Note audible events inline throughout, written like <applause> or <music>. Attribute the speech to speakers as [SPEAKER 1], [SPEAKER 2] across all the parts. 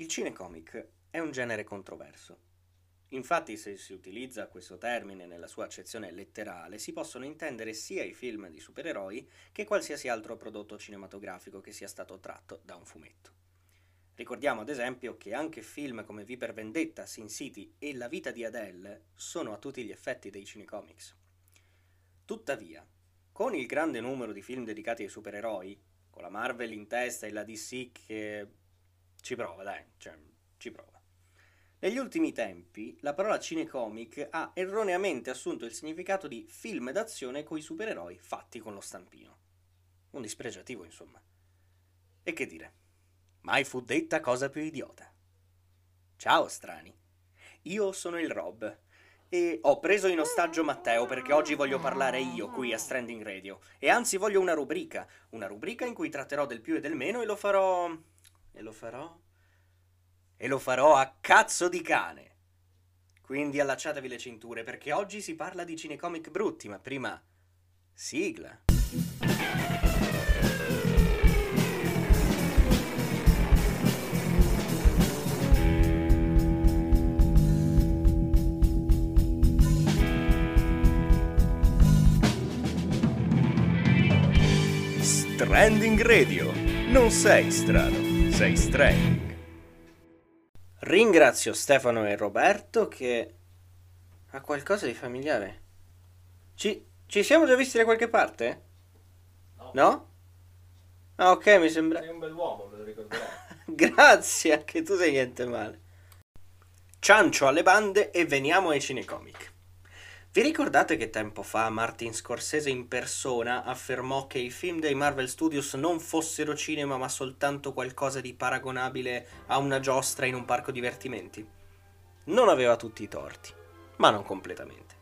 [SPEAKER 1] Il cinecomic è un genere controverso. Infatti, se si utilizza questo termine nella sua accezione letterale, si possono intendere sia i film di supereroi che qualsiasi altro prodotto cinematografico che sia stato tratto da un fumetto. Ricordiamo ad esempio che anche film come V per Vendetta, Sin City e La vita di Adele sono a tutti gli effetti dei cinecomics. Tuttavia, con il grande numero di film dedicati ai supereroi, con la Marvel in testa e la DC che ci prova, dai, cioè, ci prova. Negli ultimi tempi, la parola cinecomic ha erroneamente assunto il significato di film d'azione coi supereroi fatti con lo stampino. Un dispregiativo, insomma. E che dire? Mai fu detta cosa più idiota. Ciao, strani. Io sono il Rob e ho preso in ostaggio Matteo perché oggi voglio parlare io qui a Stranding Radio. E anzi voglio una rubrica. Una rubrica in cui tratterò del più e del meno e lo farò e lo farò? E lo farò a cazzo di cane. Quindi allacciatevi le cinture perché oggi si parla di cinecomic brutti, ma prima sigla. Stranding Radio. Non sei strano sei Stranding. Ringrazio Stefano e Roberto che ha qualcosa di familiare. Ci, ci siamo già visti da qualche parte?
[SPEAKER 2] No.
[SPEAKER 1] No? Ah, ok, mi sembra.
[SPEAKER 2] Sei un bell'uomo, me lo ricorderò. <laughs>
[SPEAKER 1] Grazie, anche tu sei niente male. Ciancio alle bande e veniamo ai cinecomic. Vi ricordate che tempo fa Martin Scorsese in persona affermò che i film dei Marvel Studios non fossero cinema ma soltanto qualcosa di paragonabile a una giostra in un parco divertimenti? Non aveva tutti i torti, ma non completamente.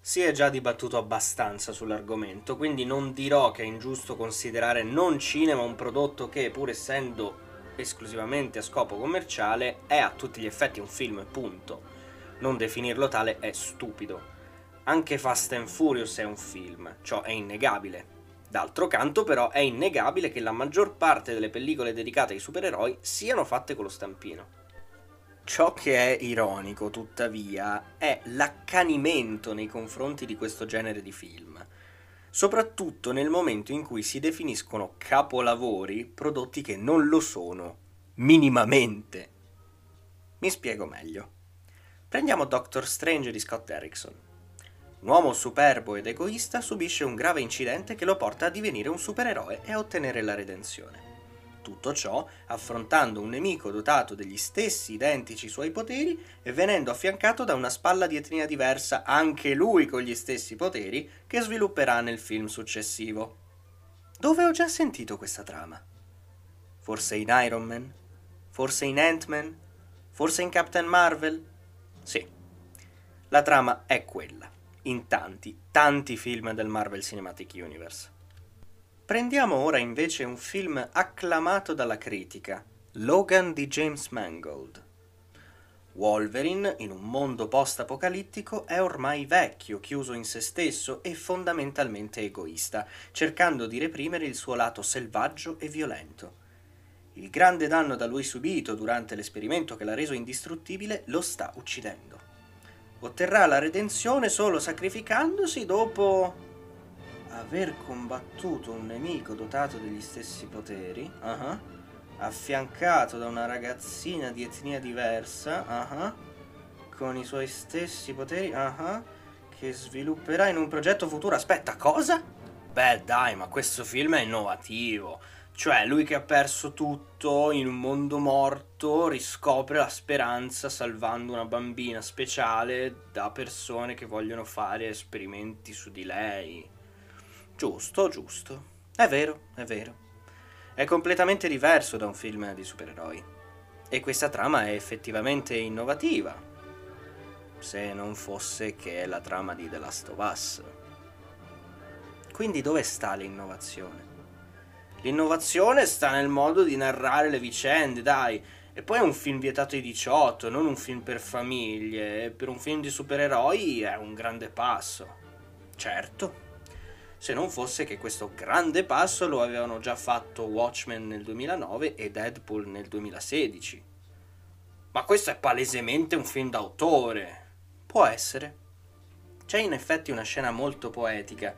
[SPEAKER 1] Si è già dibattuto abbastanza sull'argomento, quindi non dirò che è ingiusto considerare non cinema un prodotto che, pur essendo esclusivamente a scopo commerciale, è a tutti gli effetti un film, punto. Non definirlo tale è stupido anche Fast and Furious è un film, ciò è innegabile. D'altro canto, però, è innegabile che la maggior parte delle pellicole dedicate ai supereroi siano fatte con lo stampino. Ciò che è ironico, tuttavia, è l'accanimento nei confronti di questo genere di film, soprattutto nel momento in cui si definiscono capolavori prodotti che non lo sono, minimamente. Mi spiego meglio. Prendiamo Doctor Strange di Scott Derrickson. Un uomo superbo ed egoista subisce un grave incidente che lo porta a divenire un supereroe e a ottenere la redenzione. Tutto ciò affrontando un nemico dotato degli stessi identici suoi poteri e venendo affiancato da una spalla di etnia diversa, anche lui con gli stessi poteri, che svilupperà nel film successivo. Dove ho già sentito questa trama? Forse in Iron Man? Forse in Ant-Man? Forse in Captain Marvel? Sì. La trama è quella in tanti, tanti film del Marvel Cinematic Universe. Prendiamo ora invece un film acclamato dalla critica, Logan di James Mangold. Wolverine, in un mondo post-apocalittico, è ormai vecchio, chiuso in se stesso e fondamentalmente egoista, cercando di reprimere il suo lato selvaggio e violento. Il grande danno da lui subito durante l'esperimento che l'ha reso indistruttibile lo sta uccidendo otterrà la redenzione solo sacrificandosi dopo aver combattuto un nemico dotato degli stessi poteri, uh-huh, affiancato da una ragazzina di etnia diversa, uh-huh, con i suoi stessi poteri, uh-huh, che svilupperà in un progetto futuro. Aspetta, cosa? Beh, dai, ma questo film è innovativo. Cioè, lui che ha perso tutto in un mondo morto riscopre la speranza salvando una bambina speciale da persone che vogliono fare esperimenti su di lei. Giusto, giusto. È vero, è vero. È completamente diverso da un film di supereroi. E questa trama è effettivamente innovativa. Se non fosse che è la trama di The Last of Us. Quindi dove sta l'innovazione? L'innovazione sta nel modo di narrare le vicende, dai. E poi è un film vietato ai 18, non un film per famiglie. Per un film di supereroi è un grande passo. Certo. Se non fosse che questo grande passo lo avevano già fatto Watchmen nel 2009 e Deadpool nel 2016. Ma questo è palesemente un film d'autore. Può essere. C'è in effetti una scena molto poetica,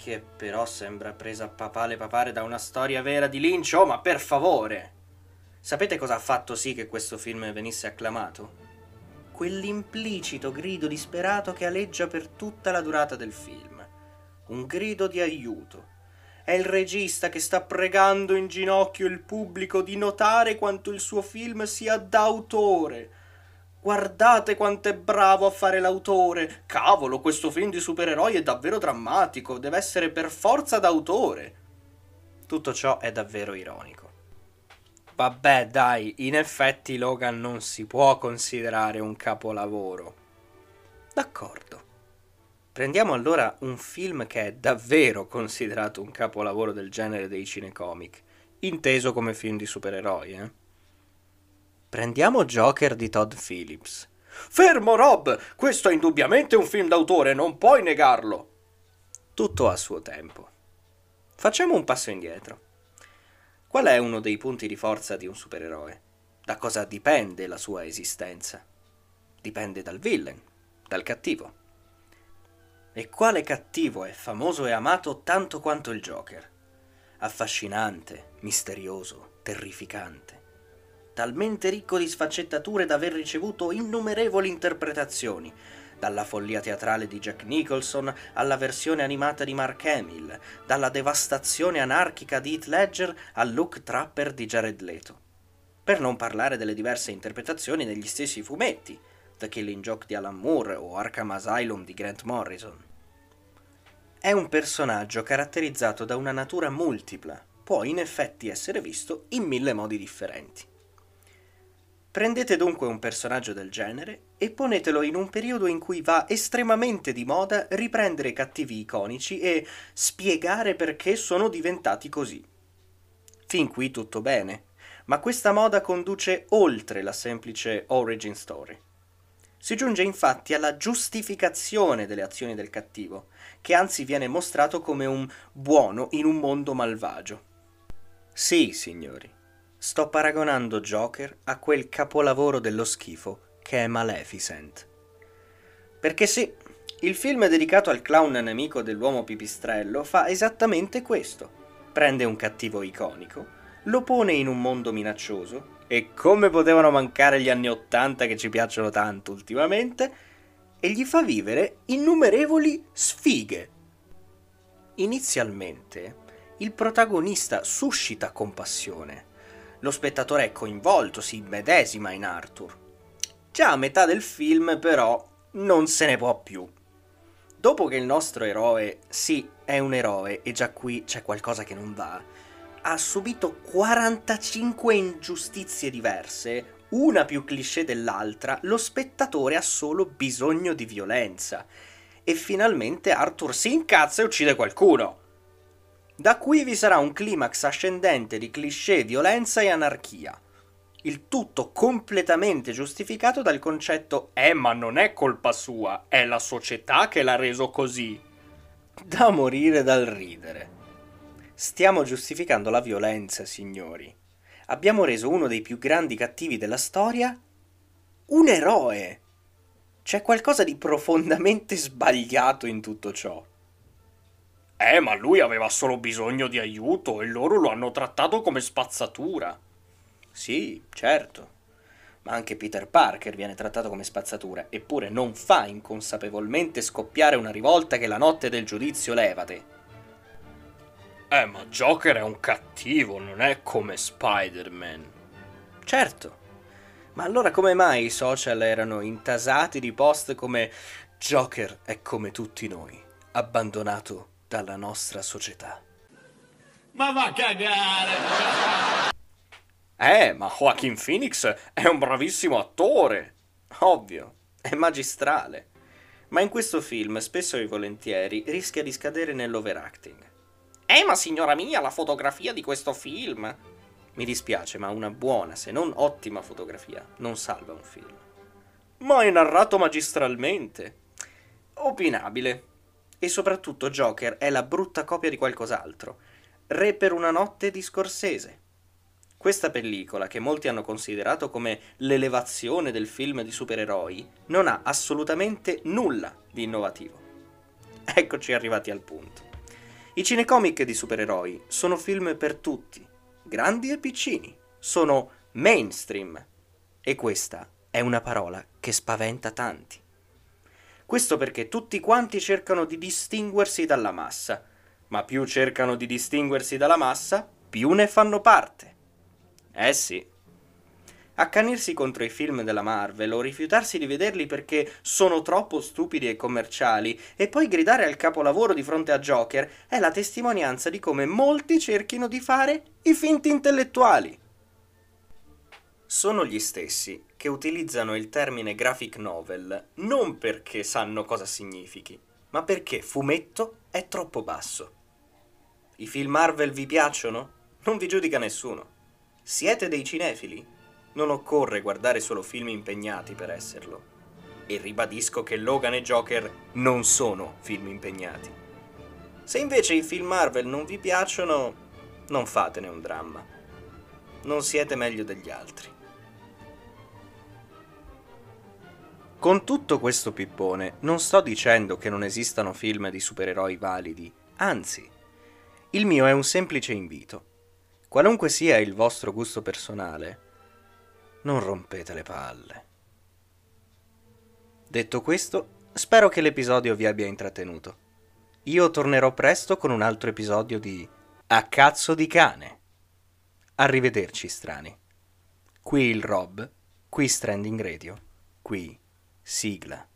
[SPEAKER 1] che però sembra presa a papale papare da una storia vera di Lynch. Oh, ma per favore! Sapete cosa ha fatto sì che questo film venisse acclamato? Quell'implicito grido disperato che aleggia per tutta la durata del film. Un grido di aiuto è il regista che sta pregando in ginocchio il pubblico di notare quanto il suo film sia d'autore. Guardate quanto è bravo a fare l'autore. Cavolo, questo film di supereroi è davvero drammatico, deve essere per forza d'autore. Tutto ciò è davvero ironico. Vabbè, dai, in effetti Logan non si può considerare un capolavoro. D'accordo. Prendiamo allora un film che è davvero considerato un capolavoro del genere dei cinecomic, inteso come film di supereroi, eh? Prendiamo Joker di Todd Phillips. Fermo Rob! Questo è indubbiamente un film d'autore, non puoi negarlo! Tutto a suo tempo. Facciamo un passo indietro. Qual è uno dei punti di forza di un supereroe? Da cosa dipende la sua esistenza? Dipende dal villain, dal cattivo. E quale cattivo è famoso e amato tanto quanto il Joker? Affascinante, misterioso, terrificante. Talmente ricco di sfaccettature da aver ricevuto innumerevoli interpretazioni, dalla follia teatrale di Jack Nicholson alla versione animata di Mark Hamill, dalla devastazione anarchica di Heath Ledger al look trapper di Jared Leto. Per non parlare delle diverse interpretazioni negli stessi fumetti, The Killing Joke di Alan Moore o Arkham Asylum di Grant Morrison. È un personaggio caratterizzato da una natura multipla, può in effetti essere visto in mille modi differenti. Prendete dunque un personaggio del genere e ponetelo in un periodo in cui va estremamente di moda riprendere cattivi iconici e spiegare perché sono diventati così. Fin qui tutto bene, ma questa moda conduce oltre la semplice origin story. Si giunge infatti alla giustificazione delle azioni del cattivo, che anzi viene mostrato come un buono in un mondo malvagio. Sì, signori, sto paragonando Joker a quel capolavoro dello schifo che è Maleficent. Perché sì, il film dedicato al clown nemico dell'uomo pipistrello fa esattamente questo. Prende un cattivo iconico, lo pone in un mondo minaccioso e come potevano mancare gli anni Ottanta che ci piacciono tanto ultimamente, e gli fa vivere innumerevoli sfighe. Inizialmente il protagonista suscita compassione. Lo spettatore è coinvolto, si immedesima in Arthur. Già a metà del film, però, non se ne può più. Dopo che il nostro eroe, sì, è un eroe e già qui c'è qualcosa che non va, ha subito 45 ingiustizie diverse, una più cliché dell'altra, lo spettatore ha solo bisogno di violenza. E finalmente Arthur si incazza e uccide qualcuno. Da qui vi sarà un climax ascendente di cliché, violenza e anarchia. Il tutto completamente giustificato dal concetto Eh, ma non è colpa sua, è la società che l'ha reso così. Da morire dal ridere. Stiamo giustificando la violenza, signori. Abbiamo reso uno dei più grandi cattivi della storia un eroe. C'è qualcosa di profondamente sbagliato in tutto ciò. Eh, ma lui aveva solo bisogno di aiuto e loro lo hanno trattato come spazzatura. Sì, certo. Ma anche Peter Parker viene trattato come spazzatura, eppure non fa inconsapevolmente scoppiare una rivolta che la notte del giudizio levate. Eh, ma Joker è un cattivo, non è come Spider-Man. Certo. Ma allora come mai i social erano intasati di post come Joker è come tutti noi, abbandonato dalla nostra società?
[SPEAKER 2] Ma va a cagare!
[SPEAKER 1] Eh, ma Joaquin Phoenix è un bravissimo attore. Ovvio, è magistrale. Ma in questo film, spesso e volentieri, rischia di scadere nell'overacting. Eh, ma signora mia, la fotografia di questo film. Mi dispiace, ma una buona, se non ottima fotografia non salva un film. Ma è narrato magistralmente. Opinabile. E soprattutto Joker è la brutta copia di qualcos'altro. Re per una notte di Scorsese. Questa pellicola, che molti hanno considerato come l'elevazione del film di supereroi, non ha assolutamente nulla di innovativo. Eccoci arrivati al punto. I cinecomic di supereroi sono film per tutti, grandi e piccini, sono mainstream. E questa è una parola che spaventa tanti. Questo perché tutti quanti cercano di distinguersi dalla massa, ma più cercano di distinguersi dalla massa, più ne fanno parte. Eh sì. Accanirsi contro i film della Marvel o rifiutarsi di vederli perché sono troppo stupidi e commerciali e poi gridare al capolavoro di fronte a Joker è la testimonianza di come molti cerchino di fare i finti intellettuali. Sono gli stessi che utilizzano il termine graphic novel non perché sanno cosa significhi, ma perché fumetto è troppo basso. I film Marvel vi piacciono? Non vi giudica nessuno. Siete dei cinefili? Non occorre guardare solo film impegnati per esserlo. E ribadisco che Logan e Joker non sono film impegnati. Se invece i film Marvel non vi piacciono, non fatene un dramma. Non siete meglio degli altri. Con tutto questo pippone non sto dicendo che non esistano film di supereroi validi, anzi, il mio è un semplice invito Qualunque sia il vostro gusto personale, non rompete le palle. Detto questo, spero che l'episodio vi abbia intrattenuto. Io tornerò presto con un altro episodio di A cazzo di cane. Arrivederci, strani. Qui il Rob, qui Stranding Radio, qui sigla.